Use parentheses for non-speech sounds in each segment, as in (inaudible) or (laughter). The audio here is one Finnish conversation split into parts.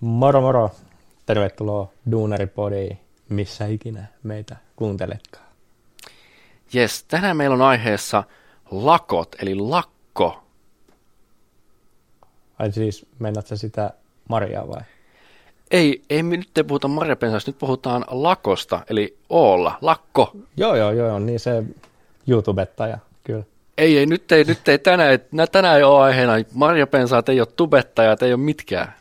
Moro moro! Tervetuloa Duunaripodiin, missä ikinä meitä kuunteletkaan. Jes, tänään meillä on aiheessa lakot, eli lakko. Ai siis, mennät sä sitä Mariaa vai? Ei, ei me nyt ei puhuta marjapensasta, nyt puhutaan lakosta, eli olla, lakko. Joo, joo, joo, niin se YouTubettaja, kyllä. Ei, ei, nyt ei, nyt ei tänään, nä- tänään ei ole aiheena. Marjapensaat ei ole tubettajat, ei ole mitkään.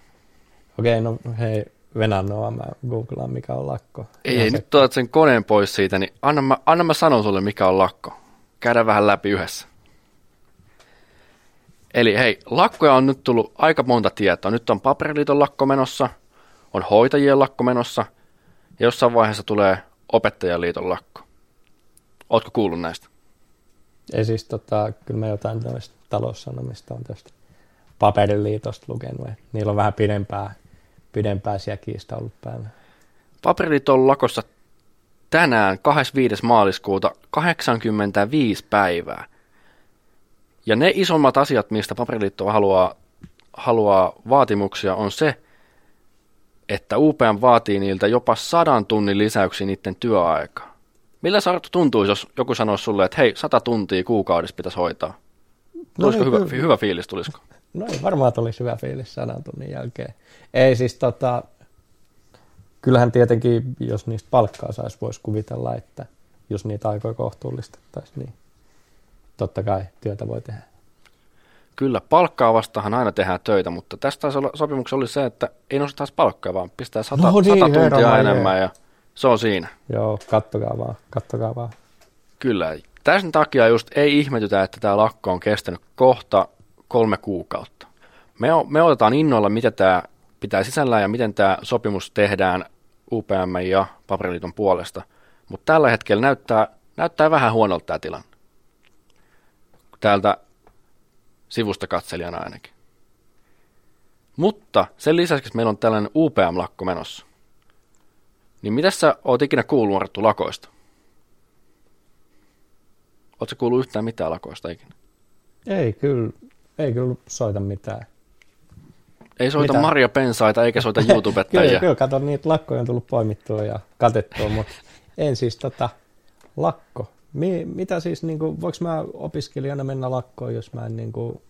Okei, no hei, Venanoa, mä googlaan mikä on lakko. Ei, ei se- nyt tuot sen koneen pois siitä, niin anna mä, anna mä sanon sulle, mikä on lakko. Käydään vähän läpi yhdessä. Eli hei, lakkoja on nyt tullut aika monta tietoa. Nyt on paperiliiton lakko menossa, on hoitajien lakko menossa, ja jossain vaiheessa tulee opettajaliiton lakko. Ootko kuullut näistä? Ei siis tota, kyllä mä jotain noista taloussanomista on tästä paperiliitosta lukenut. Niillä on vähän pidempää, pidempää siellä kiista ollut päällä. Paperiliitto on lakossa tänään 25. maaliskuuta 85 päivää. Ja ne isommat asiat, mistä Paperiliitto haluaa, haluaa vaatimuksia, on se, että UPM vaatii niiltä jopa sadan tunnin lisäyksiä niiden työaikaa. Millä sä tuntuisi, jos joku sanoisi sulle, että hei, sata tuntia kuukaudessa pitäisi hoitaa? Tulisiko niin, hyvä, hyvä fiilis, tulisiko? No ei varmaan tulisi hyvä fiilis sadan tunnin jälkeen. Ei siis tota, kyllähän tietenkin, jos niistä palkkaa saisi, voisi kuvitella, että jos niitä aikoja kohtuullistettaisiin, niin totta kai työtä voi tehdä. Kyllä, palkkaa vastahan aina tehdään töitä, mutta tästä sopimuksessa oli se, että ei nostettaisi palkkaa, vaan pistää sata, No niin, sata tuntia enemmän jee. ja se on siinä. Joo, kattokaa vaan, kattokaa vaan. Kyllä. Tästä takia just ei ihmetytä, että tämä lakko on kestänyt kohta kolme kuukautta. Me, me otetaan innolla, mitä tämä pitää sisällään ja miten tämä sopimus tehdään UPM ja Paperiliiton puolesta. Mutta tällä hetkellä näyttää, näyttää vähän huonolta tämä tilanne. Täältä sivusta katselijana ainakin. Mutta sen lisäksi meillä on tällainen UPM-lakko menossa. Niin mitä sä oot ikinä kuullut Arttu lakoista? Oletko kuullut yhtään mitään lakoista ikinä? Ei kyllä, ei kyllä soita mitään. Ei soita Mitä? Maria Pensaita eikä soita (laughs) Kyllä, YouTubettajia. kyllä, kato, niitä lakkoja on tullut poimittua ja katettua, mutta en siis tota, lakko. Mi, mitä siis, niin kuin, voiko mä opiskelijana mennä lakkoon, jos mä en niin kuin,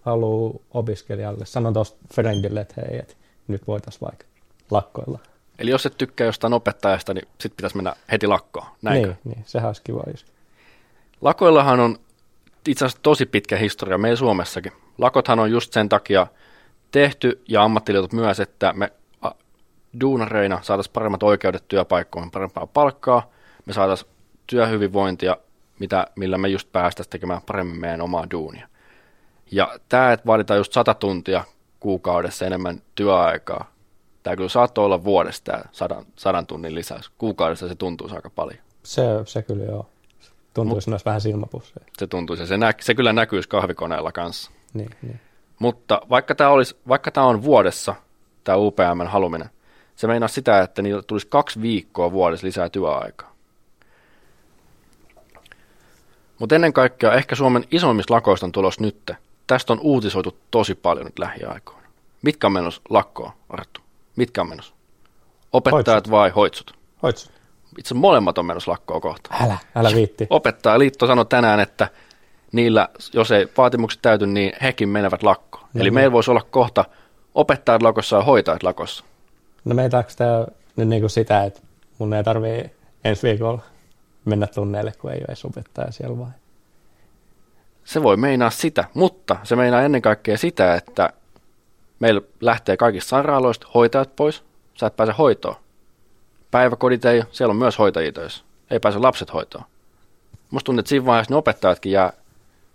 halua opiskelijalle, sanon tuosta friendille, että hei, et nyt voitaisiin vaikka lakkoilla. Eli jos et tykkää jostain opettajasta, niin sit pitäisi mennä heti lakkoon. Näinkö? Niin, niin, sehän olisi kiva, jos... Lakoillahan on itse asiassa tosi pitkä historia meillä Suomessakin. Lakothan on just sen takia tehty ja ammattiliitot myös, että me duunareina saataisiin paremmat oikeudet työpaikkoihin, parempaa palkkaa, me saataisiin työhyvinvointia, mitä, millä me just päästäisiin tekemään paremmin meidän omaa duunia. Ja tämä, että vaaditaan just 100 tuntia kuukaudessa enemmän työaikaa, tämä kyllä saattoi olla vuodessa tämä sadan, sadan tunnin lisäys. Kuukaudessa se tuntuu aika paljon. Se, se kyllä joo. Tuntuisi myös vähän silmäpusseja. Se tuntuisi. Se, nä- se kyllä näkyisi kahvikoneella kanssa. Niin, niin. Mutta vaikka tämä, olisi, vaikka tämä on vuodessa, tämä UPMn haluminen, se meinaa sitä, että niillä tulisi kaksi viikkoa vuodessa lisää työaikaa. Mutta ennen kaikkea ehkä Suomen isoimmista lakoista on tulos nyt. Tästä on uutisoitu tosi paljon nyt lähiaikoina. Mitkä on menossa lakkoon, Arttu? Mitkä on menossa? Opettajat Hoitsut. vai hoitsut? Hoitsu. Itse molemmat on menossa lakkoon kohta. Älä, älä viitti. Opettajaliitto sanoi tänään, että niillä, jos ei vaatimukset täyty, niin hekin menevät lakkoon. No Eli niin. meillä voisi olla kohta opettajat lakossa ja hoitajat lakossa. No meitääkö tämä nyt niin kuin sitä, että mun ei tarvii ensi viikolla mennä tunneille, kun ei ole edes opettaja siellä vai? Se voi meinaa sitä, mutta se meinaa ennen kaikkea sitä, että meillä lähtee kaikista sairaaloista hoitajat pois, sä et pääse hoitoon. Päiväkodit ei, siellä on myös hoitajia töissä. Ei pääse lapset hoitoon. Musta tuntuu, että siinä vaiheessa ne opettajatkin jää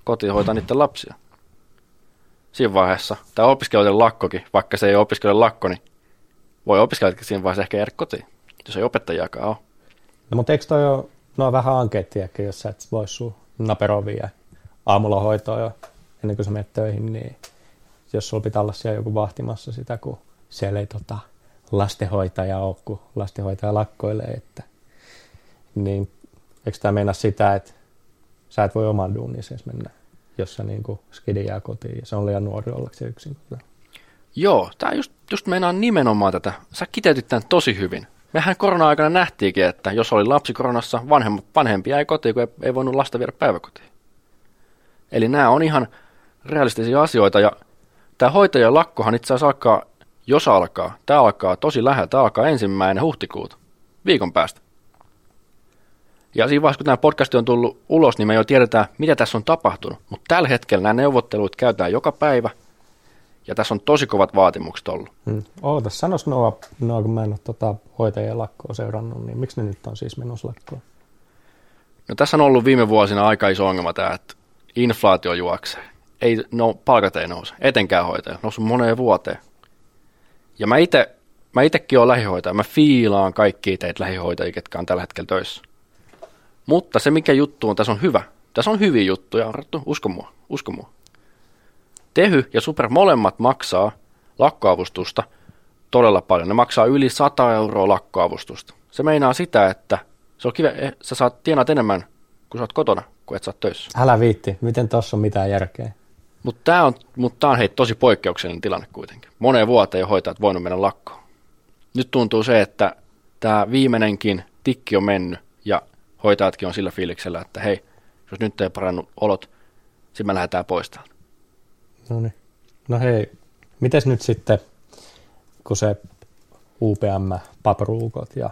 kotiin hoitaa niiden lapsia. Siinä vaiheessa, tämä opiskelijoiden lakkokin, vaikka se ei ole opiskelijoiden lakko, niin voi opiskelijatkin siinä vaiheessa ehkä jäädä kotiin, jos ei opettajiakaan ole. No mutta eikö toi ole, no vähän ankeettiakin, jos sä et vois sun naperoon viedä aamulla hoitoa jo ennen kuin sä menet töihin, niin jos sulla pitää olla siellä joku vahtimassa sitä, kun siellä ei tota, lastenhoitaja ole, kun lastenhoitaja lakkoilee, että niin eikö tämä meinaa sitä, että sä et voi oman duunin siis mennä, jos sä niin skidi jää kotiin ja se on liian nuori ollakseen yksin. Joo, tämä just, just meinaa nimenomaan tätä. Sä kiteytit tämän tosi hyvin. Mehän korona-aikana nähtiinkin, että jos oli lapsi koronassa, vanhem, vanhempia ei kotiin, kun ei, ei voinut lasta viedä päiväkotiin. Eli nämä on ihan realistisia asioita ja tämä hoitajan lakkohan itse asiassa alkaa, jos alkaa, tämä alkaa tosi lähellä, tämä alkaa ensimmäinen huhtikuuta, viikon päästä. Ja siinä vaiheessa, kun tämä podcast on tullut ulos, niin me jo tiedetään, mitä tässä on tapahtunut. Mutta tällä hetkellä nämä neuvottelut käytetään joka päivä, ja tässä on tosi kovat vaatimukset ollut. Hmm. Oota, sanois Noa, Noa, kun mä en ole tota hoitajien lakkoa seurannut, niin miksi ne nyt on siis menossa lakkoon? No tässä on ollut viime vuosina aika iso ongelma tämä, että inflaatio juoksee. Ei, no, palkat ei nouse, etenkään hoitaja, noussut moneen vuoteen. Ja mä itse mä itekin olen lähihoitaja, mä fiilaan kaikki teitä lähihoitajia, ketkä on tällä hetkellä töissä. Mutta se mikä juttu on, tässä on hyvä. Tässä on hyviä juttuja, Arttu, usko mua, usko mua. Tehy ja Super molemmat maksaa lakkoavustusta todella paljon. Ne maksaa yli 100 euroa lakkoavustusta. Se meinaa sitä, että se on kive, eh, sä saat tienat enemmän, kun sä oot kotona, kun et sä oot töissä. Älä viitti, miten tossa on mitään järkeä? Mutta tämä on, mut tää on hei, tosi poikkeuksellinen tilanne kuitenkin. Moneen vuoteen jo hoitajat voinut mennä lakkoon. Nyt tuntuu se, että tämä viimeinenkin tikki on mennyt ja hoitajatkin on sillä fiiliksellä, että hei, jos nyt ei parannu olot, sitten me lähdetään pois täältä. No niin. No hei, mites nyt sitten, kun se UPM, papruukot ja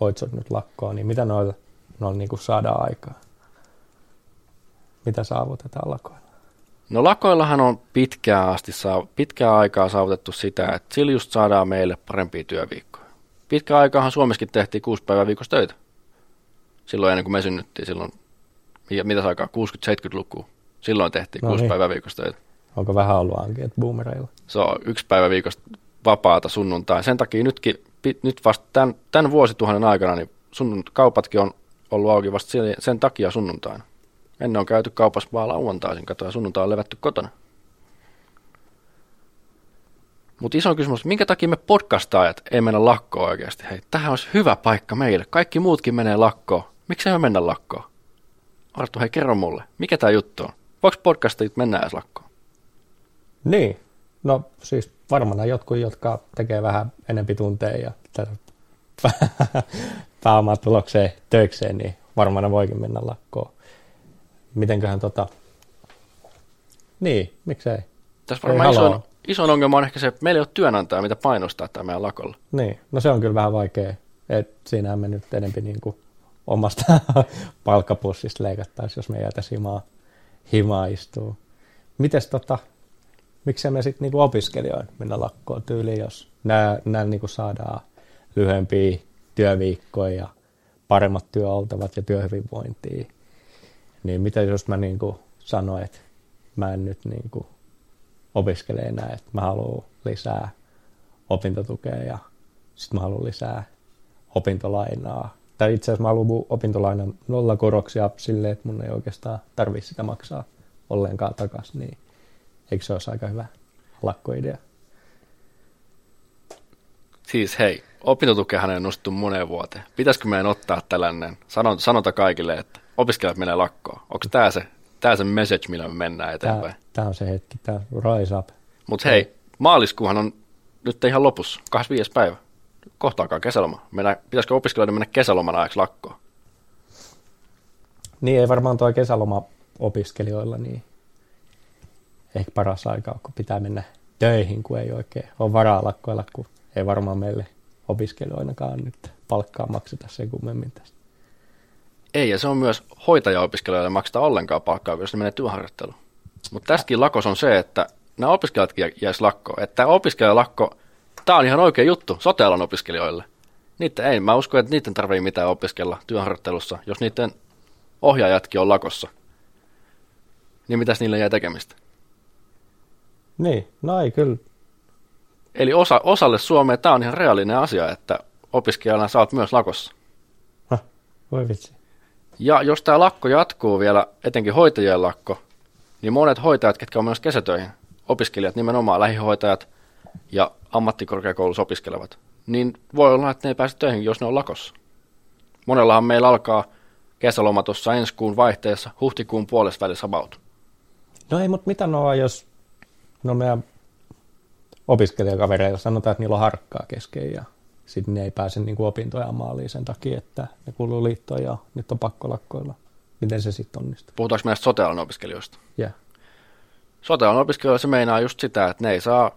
hoitsot nyt lakkoon, niin mitä noilla, noilla niin saadaan aikaa? Mitä saavutetaan lakoilla? No lakoillahan on pitkään, asti, pitkään aikaa saavutettu sitä, että sillä just saadaan meille parempia työviikkoja. Pitkään aikaahan Suomessakin tehtiin kuusi päivää viikossa töitä. Silloin ennen kuin me synnyttiin, silloin, mitä aikaa, 60-70-lukua. Silloin tehtiin no kuusi niin. päivää viikossa töitä. Onko vähän ollut ankeet boomereilla? Se on yksi päivä viikosta vapaata sunnuntai. Sen takia nytkin, nyt vasta tämän, tämän vuosituhannen aikana, niin sunnunt, kaupatkin on ollut auki vasta sen, sen takia sunnuntaina. Ennen on käyty kaupassa vaan lauantaisin, katoa ja sunnuntai on levätty kotona. Mutta iso kysymys, minkä takia me podcastaajat ei mennä lakkoon oikeasti? Hei, tähän olisi hyvä paikka meille. Kaikki muutkin menee lakkoon. Miksi me mennä lakkoon? Arttu, hei kerro mulle, mikä tämä juttu on? Voiko podcastit mennä edes lakkoon? Niin, no siis varmana jotkut, jotka tekee vähän enempi tunteja ja (laughs) pääomatulokseen töikseen, niin varmana voikin mennä lakkoon. Mitenköhän tota... Niin, miksei? Tässä varmaan iso, iso ongelma on ehkä se, että meillä ei ole työnantaja, mitä painostaa tämä meidän lakolla. Niin, no se on kyllä vähän vaikea. Et siinähän me nyt enempi niin kuin omasta (laughs) palkkapussista leikattaisiin, jos me jäätäisiin himaa, himaa istuu. Mites tota, miksei me sitten niinku opiskelijoina mennä lakkoon tyyliin, jos nämä niinku saadaan lyhyempiä työviikkoja ja paremmat työoltavat ja työhyvinvointia. Niin mitä jos mä niinku sanoin, että mä en nyt niinku opiskele enää, että mä haluan lisää opintotukea ja sitten mä haluan lisää opintolainaa. Tai itse asiassa mä haluan opintolainan nollakoroksia silleen, että mun ei oikeastaan tarvitse sitä maksaa ollenkaan takaisin. Niin Eikö se olisi aika hyvä lakkoidea? Siis hei, opintotukehan ei nostettu moneen vuoteen. Pitäisikö meidän ottaa tällainen, sanota kaikille, että opiskelijat menee lakkoon. Onko tämä se, tämä se message, millä me mennään eteenpäin? Tämä, tämä on se hetki, tämä rise up. Mutta hei, maaliskuuhan on nyt ihan lopussa, 25. päivä. Kohta alkaa kesäloma. Mennään, pitäisikö opiskelijoiden mennä kesäloman ajaksi lakkoon? Niin, ei varmaan tuo kesäloma opiskelijoilla, niin ehkä paras aika, kun pitää mennä töihin, kun ei oikein ole varaa lakkoilla, kun ei varmaan meille opiskelijoinakaan nyt palkkaa makseta sen kummemmin tästä. Ei, ja se on myös hoitajaopiskelijoille makseta ollenkaan palkkaa, jos ne menee työharjoitteluun. Mutta tästäkin lakos on se, että nämä opiskelijatkin jäisi lakkoon. Että tämä opiskelijalakko, tämä on ihan oikea juttu sotealan opiskelijoille. Niitä ei, mä uskon, että niiden tarvii mitään opiskella työharjoittelussa, jos niiden ohjaajatkin on lakossa. Niin mitäs niille jää tekemistä? Niin, no ei kyllä. Eli osa, osalle Suomea tämä on ihan reaalinen asia, että opiskelijana saat myös lakossa. Ha, voi vitsi. Ja jos tämä lakko jatkuu vielä, etenkin hoitajien lakko, niin monet hoitajat, ketkä on myös kesätöihin, opiskelijat nimenomaan, lähihoitajat ja ammattikorkeakoulussa opiskelevat, niin voi olla, että ne ei pääse töihin, jos ne on lakossa. Monellahan meillä alkaa kesäloma tuossa ensi kuun vaihteessa, huhtikuun puolessa välissä about. No ei, mutta mitä noa, jos no meidän opiskelijakavereilla sanotaan, että niillä on harkkaa kesken ja sitten ne ei pääse niin kuin opintoja maaliin sen takia, että ne kuuluu liittoon ja nyt on pakko lakkoilla. Miten se sitten onnistuu? Puhutaanko näistä sotealan opiskelijoista? Yeah. Sotealan opiskelijoilla se meinaa just sitä, että ne ei saa,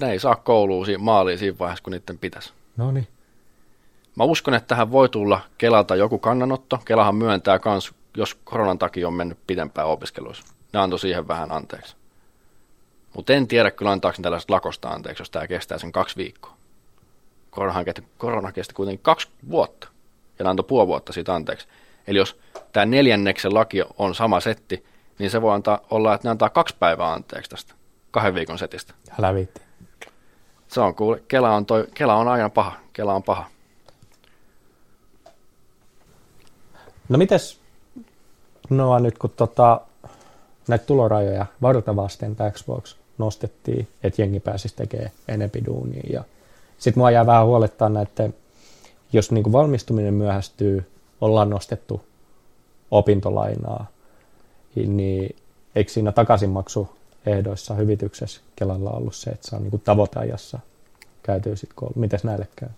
ne ei saa kouluun maaliin siinä vaiheessa, kun niiden pitäisi. No niin. Mä uskon, että tähän voi tulla Kelalta joku kannanotto. Kelahan myöntää kans, jos koronan takia on mennyt pidempään opiskeluissa. Ne antoi siihen vähän anteeksi. Mutta en tiedä kyllä antaako ne tällaista lakosta anteeksi, jos tämä kestää sen kaksi viikkoa. Korona kesti kuitenkin kaksi vuotta, ja ne antoi puoli vuotta siitä anteeksi. Eli jos tämä neljänneksen laki on sama setti, niin se voi antaa, olla, että ne antaa kaksi päivää anteeksi tästä kahden viikon setistä. Älä viitti. Se on kuule, Kela on, toi, Kela on aina paha. Kela on paha. No mites, no nyt kun tota, näitä tulorajoja vartavasten Xbox nostettiin, että jengi pääsisi tekemään enempi duunia. Ja sitten mua jää vähän huolettaa näiden, jos niinku valmistuminen myöhästyy, ollaan nostettu opintolainaa, niin eikö siinä takaisinmaksuehdoissa hyvityksessä Kelalla ollut se, että saa niinku tavoiteajassa käytyy sitten koulu. Mites näille käy?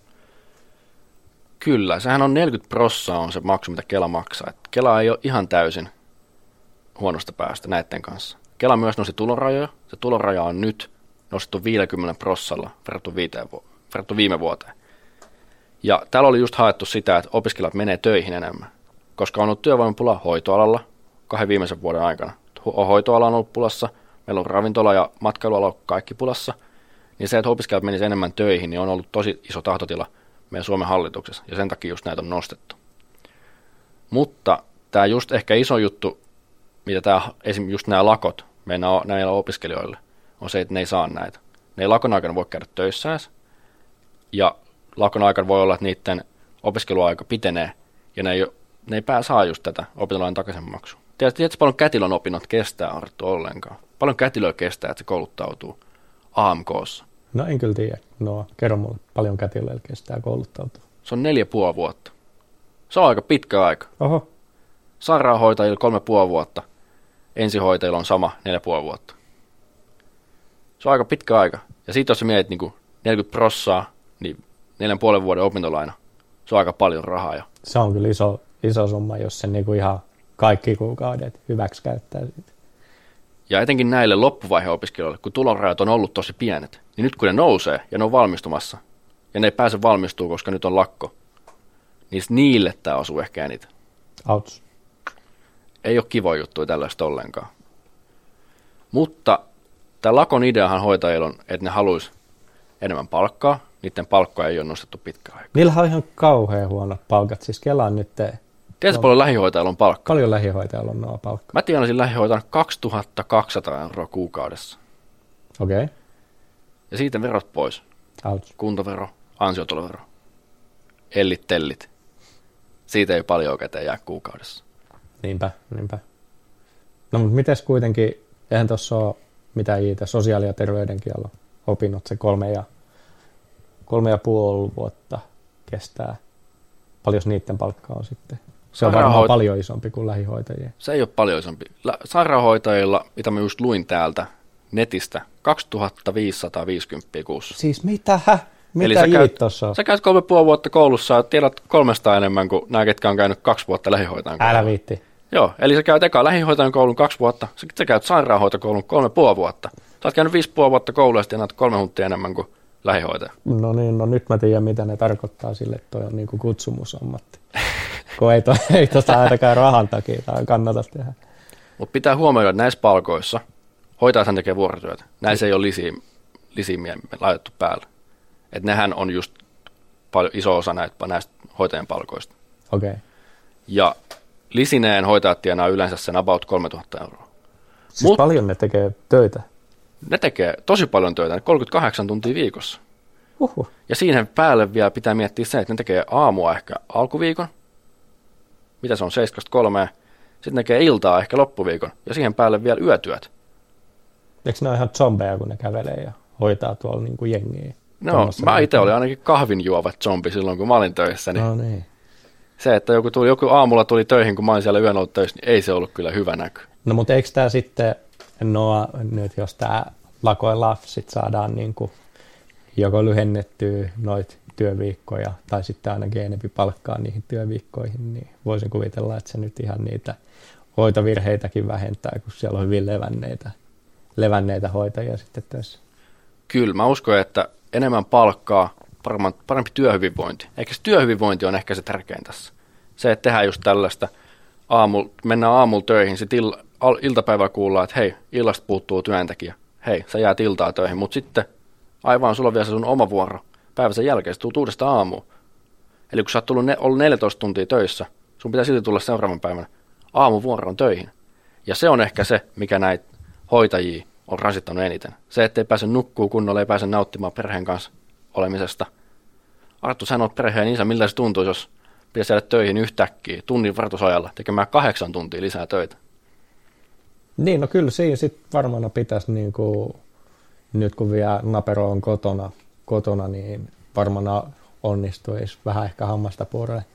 Kyllä, sehän on 40 prossaa on se maksu, mitä Kela maksaa. Et Kela ei ole ihan täysin huonosta päästä näiden kanssa. Kela myös nosti tulorajoja. Se tuloraja on nyt nostettu 50 prossalla verrattu, viiteen vu- verrattu viime vuoteen. Ja täällä oli just haettu sitä, että opiskelijat menee töihin enemmän, koska on ollut työvoimapula hoitoalalla kahden viimeisen vuoden aikana. Ho- Hoitoala on ollut pulassa, meillä on ravintola- ja matkailuala kaikki pulassa. Niin se, että opiskelijat menisivät enemmän töihin, niin on ollut tosi iso tahtotila meidän Suomen hallituksessa, ja sen takia just näitä on nostettu. Mutta tämä just ehkä iso juttu, mitä tämä, esim. just nämä lakot meidän, näillä opiskelijoille, on se, että ne ei saa näitä. Ne ei lakon aikana voi käydä töissä edes, ja lakon aikana voi olla, että niiden opiskeluaika pitenee, ja ne ei, ne ei pää saa just tätä opintolain takaisinmaksua. Tiedätkö, tiedätkö paljon kätilön opinnot kestää, Arttu, ollenkaan? Paljon kätilöä kestää, että se kouluttautuu AMKssa. No en kyllä tiedä. No, kerro mulle, paljon kätilöillä kestää kouluttautua. Se on neljä puoli vuotta. Se on aika pitkä aika. Oho, Sairaanhoitajilla kolme puoli vuotta. Ensihoitajilla on sama neljä puoli vuotta. Se on aika pitkä aika. Ja sitten jos sä mietit niin 40 prossaa, niin neljän puolen vuoden opintolaina. Se on aika paljon rahaa jo. se on kyllä iso, iso summa, jos se niinku ihan kaikki kuukaudet hyväksi käyttää siitä. Ja etenkin näille loppuvaiheen opiskelijoille, kun tulorajat on ollut tosi pienet, niin nyt kun ne nousee ja ne on valmistumassa, ja ne ei pääse valmistumaan, koska nyt on lakko, niin niille tämä osuu ehkä eniten. Outs. ei ole kivoja juttuja tällaista ollenkaan. Mutta tämä lakon ideahan hoitajilla on, että ne haluaisi enemmän palkkaa. Niiden palkkoja ei ole nostettu pitkään aikaa. Niillä on ihan kauhean huonot palkat. Siis Kelaan nyt te, Tiedätkö paljon lähihoitajilla on palkka? paljon lähihoitajalla on nuo palkka. Mä tienasin lähihoitajan 2200 euroa kuukaudessa. Okei, okay. Ja siitä verot pois. outs. Kuntovero, ansiotulovero, ellit tellit. Siitä ei paljon käteen jää kuukaudessa. Niinpä, niinpä. No mutta mites kuitenkin, eihän tuossa ole mitään iitä, sosiaali- ja terveydenkielon opinnot, se kolme ja, kolme ja puoli vuotta kestää. Paljon niiden palkka on sitten? Se on varmaan paljon isompi kuin lähihoitajien. Se ei ole paljon isompi. Lä- Sairaanhoitajilla, mitä mä just luin täältä netistä, 2550 kuussa. Siis mitä? Mitä Eli sä käyt- tuossa? Sä käyt kolme puoli vuotta koulussa ja tiedät 300 enemmän kuin nämä, ketkä on käynyt kaksi vuotta lähihoitajan koulua. Älä viitti. Joo, eli sä käyt eka lähihoitajan koulun kaksi vuotta, sitten sä käyt sairaanhoitokoulun kolme puoli vuotta. Sä oot käynyt viisi puoli vuotta koulua ja sitten kolme huntia enemmän kuin lähihoitaja. No niin, no nyt mä tiedän, mitä ne tarkoittaa sille, että toi on niinku kutsumusammatti. Kun ei, to, (laughs) ei tosta ainakaan rahan takia tai kannata tehdä. Mutta pitää huomioida, että näissä palkoissa hoitajathan tekee vuorotyötä. Näissä ei ole lisiä, lisimiä laitettu päälle. Että nehän on just paljon, iso osa näitä, näistä hoitajien palkoista. Okei. Okay. Ja lisineen hoitajat tienaa yleensä sen about 3000 euroa. Siis Mut- paljon ne tekee töitä. Ne tekee tosi paljon töitä, 38 tuntia viikossa. Uhuh. Ja siihen päälle vielä pitää miettiä se, että ne tekee aamua ehkä alkuviikon, mitä se on 7.3, sitten tekee iltaa ehkä loppuviikon, ja siihen päälle vielä yötyöt. Eikö ne ole ihan zombeja, kun ne kävelee ja hoitaa tuolla niinku jengiä? No, mä itse niinku- olin ainakin kahvin juova zombi silloin, kun mä olin töissä, niin No niin. se, että joku, tuli, joku aamulla tuli töihin, kun mä olin siellä yön ollut töissä, niin ei se ollut kyllä hyvä näky. No mutta eikö tämä sitten, no nyt jos tämä lakoilla sit saadaan niinku joko lyhennettyä noit työviikkoja tai sitten ainakin enempi palkkaa niihin työviikkoihin, niin voisin kuvitella, että se nyt ihan niitä hoitovirheitäkin vähentää, kun siellä on hyvin levänneitä, levänneitä hoitajia sitten töissä. Kyllä, mä uskon, että enemmän palkkaa, parempi, työhyvinvointi. Eikä se työhyvinvointi on ehkä se tärkein tässä. Se, että tehdään just tällaista, aamu, mennään aamulla töihin, sitten iltapäivä kuullaan, että hei, illasta puuttuu työntekijä. Hei, sä jäät iltaa töihin, mutta sitten aivan sulla on vielä se sun oma vuoro. Päiväsen jälkeen, tuut uudesta aamuun. Eli kun sä oot tullut ne, ollut 14 tuntia töissä, sun pitää silti tulla seuraavan päivänä aamuvuoroon töihin. Ja se on ehkä se, mikä näitä hoitajia on rasittanut eniten. Se, ettei pääse nukkuu kunnolla, ei pääse nauttimaan perheen kanssa olemisesta. Arttu, sä oot perheen isä, miltä se tuntuu, jos pitäisi jäädä töihin yhtäkkiä tunnin vartusajalla tekemään kahdeksan tuntia lisää töitä? Niin, no kyllä siinä sitten varmaan pitäisi niin kuin, nyt kun vielä Napero on kotona, kotona niin varmaan onnistuisi vähän ehkä hammasta puolelle.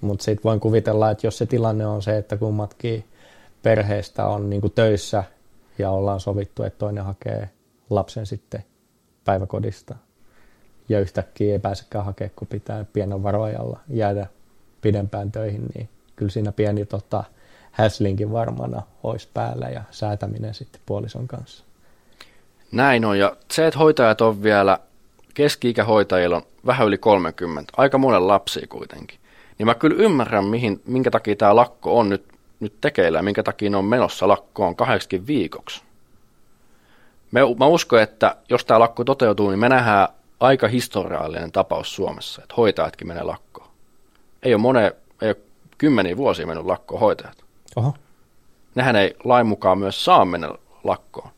Mutta sitten voin kuvitella, että jos se tilanne on se, että kummatkin perheestä on niin kuin töissä ja ollaan sovittu, että toinen hakee lapsen sitten päiväkodista ja yhtäkkiä ei pääsekään hakemaan, kun pitää pienen varoajalla jäädä pidempään töihin, niin kyllä siinä pieni tota, häslinkin varmana olisi päällä ja säätäminen sitten puolison kanssa. Näin on, ja se, että hoitajat on vielä, keski-ikähoitajilla on vähän yli 30, aika monen lapsia kuitenkin, niin mä kyllä ymmärrän, mihin, minkä takia tämä lakko on nyt, nyt tekeillä ja minkä takia ne on menossa lakkoon kahdeksikin viikoksi. Me, mä uskon, että jos tämä lakko toteutuu, niin me nähdään aika historiallinen tapaus Suomessa, että hoitajatkin menee lakkoon. Ei ole, mone, ei ole kymmeniä vuosia mennyt lakkoon hoitajat. Oho. Nehän ei lain mukaan myös saa mennä lakkoon.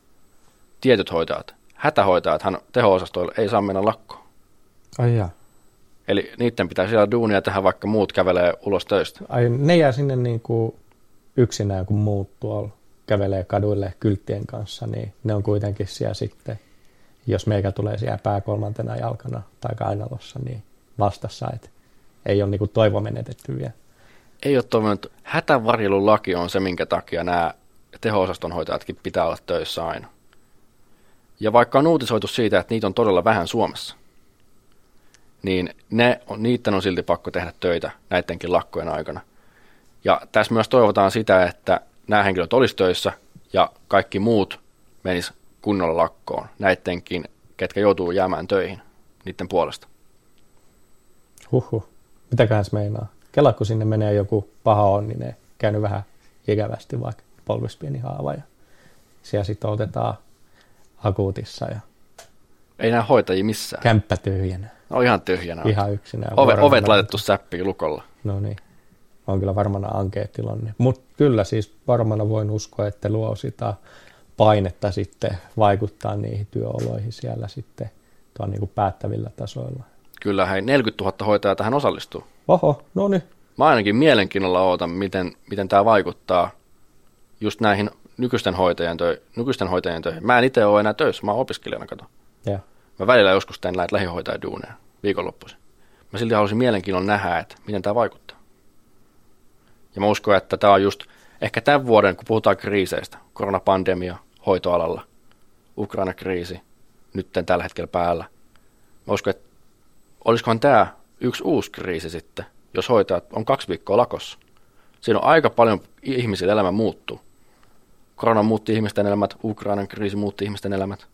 Tietyt hoitajat, hätähoitajat, hän teho-osastoilla ei saa mennä lakkoon. Ai jaa. Eli niiden pitää siellä duunia tehdä, vaikka muut kävelee ulos töistä. Ai, ne jää sinne niin kuin yksinään, kun muut tuolla kävelee kaduille kylttien kanssa, niin ne on kuitenkin siellä sitten, jos meikä tulee siellä pääkolmantena jalkana tai kainalossa, niin vastassa, että ei ole niin kuin toivo menetetty vielä. Ei ole toivonut. Hätävarjelulaki on se, minkä takia nämä teho-osaston hoitajatkin pitää olla töissä aina. Ja vaikka on uutisoitu siitä, että niitä on todella vähän Suomessa, niin ne niiden on silti pakko tehdä töitä näidenkin lakkojen aikana. Ja tässä myös toivotaan sitä, että nämä henkilöt olisi töissä ja kaikki muut menis kunnolla lakkoon näidenkin, ketkä joutuu jäämään töihin niiden puolesta. Huhhuh. Mitäköhän se meinaa? Kela, kun sinne menee joku paha onninen, käynyt vähän ikävästi vaikka polvispieni haava ja siellä sitten otetaan akuutissa ja Ei näe hoitajia missään. kämppä tyhjänä. No ihan tyhjänä. Ihan yksinään. Ove, ovet laitettu säppiin lukolla. No niin. On kyllä varmaan ankea tilanne. Mutta kyllä siis varmana voin uskoa, että luo sitä painetta sitten vaikuttaa niihin työoloihin siellä sitten tuon niin kuin päättävillä tasoilla. Kyllä hei, 40 000 hoitajaa tähän osallistuu. Oho, no niin. Mä ainakin mielenkiinnolla ootan, miten, miten tämä vaikuttaa just näihin nykyisten hoitajien, tö- nykyisten hoitajien töihin. Mä en itse ole enää töissä, mä oon opiskelijana, kato. Ja. Mä välillä joskus teen näitä lähihoitajaduuneja viikonloppuisin. Mä silti haluaisin mielenkiinnolla nähdä, että miten tämä vaikuttaa. Ja mä uskon, että tämä on just ehkä tämän vuoden, kun puhutaan kriiseistä, koronapandemia hoitoalalla, Ukraina-kriisi, nyt tällä hetkellä päällä. Mä uskon, että olisikohan tämä yksi uusi kriisi sitten, jos hoitajat on kaksi viikkoa lakossa. Siinä on aika paljon ihmisillä elämä muuttuu. Korona muutti ihmisten elämät, Ukrainan kriisi muutti ihmisten elämät.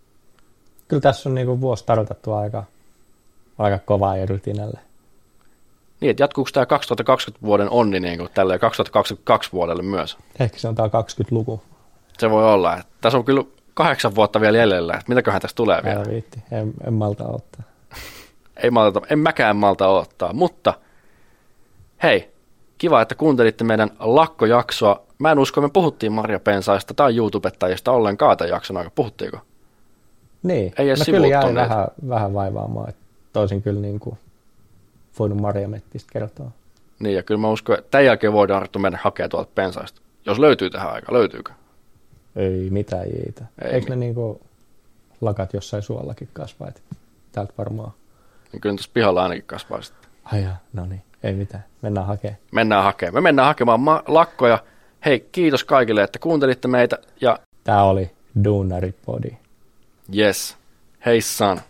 Kyllä tässä on niin vuosi tarkoitettu aika, aika kovaa ja rytinälle. Niin, että jatkuuko tämä 2020 vuoden onni niin kuin tälle 2022 vuodelle myös? Ehkä se on tämä 20-luku. Se voi olla. Että tässä on kyllä kahdeksan vuotta vielä jäljellä, että mitäköhän tässä tulee vielä. Älä viitti, en, en malta ottaa. Ei malta, en mäkään malta ottaa, mutta hei, kiva, että kuuntelitte meidän lakkojaksoa. Mä en usko, me puhuttiin Marja Pensaista tai YouTubettajista ollenkaan tämän jakson aika. Puhuttiinko? Niin, Ei edes no kyllä jäi sivuuttoneet. vähän, vähän vaivaamaan, että toisin kyllä niin kuin voinut Maria Mettistä kertoa. Niin, ja kyllä mä uskon, että tämän jälkeen voidaan Arttu mennä hakea tuolta Pensaista. Jos löytyy tähän aikaan, löytyykö? Ei mitään jiitä. Ei Eikö ne mi- niin kuin lakat jossain suollakin kasvaa? Täältä varmaan. Niin kyllä tuossa pihalla ainakin kasvaa sitten. Ai jaa, no niin, ei mitään. Mennään hakemaan. Mennään hakemaan. Me mennään hakemaan ma- lakkoja. Hei, kiitos kaikille, että kuuntelitte meitä ja Tämä oli Duunaripodi. yes, hei san.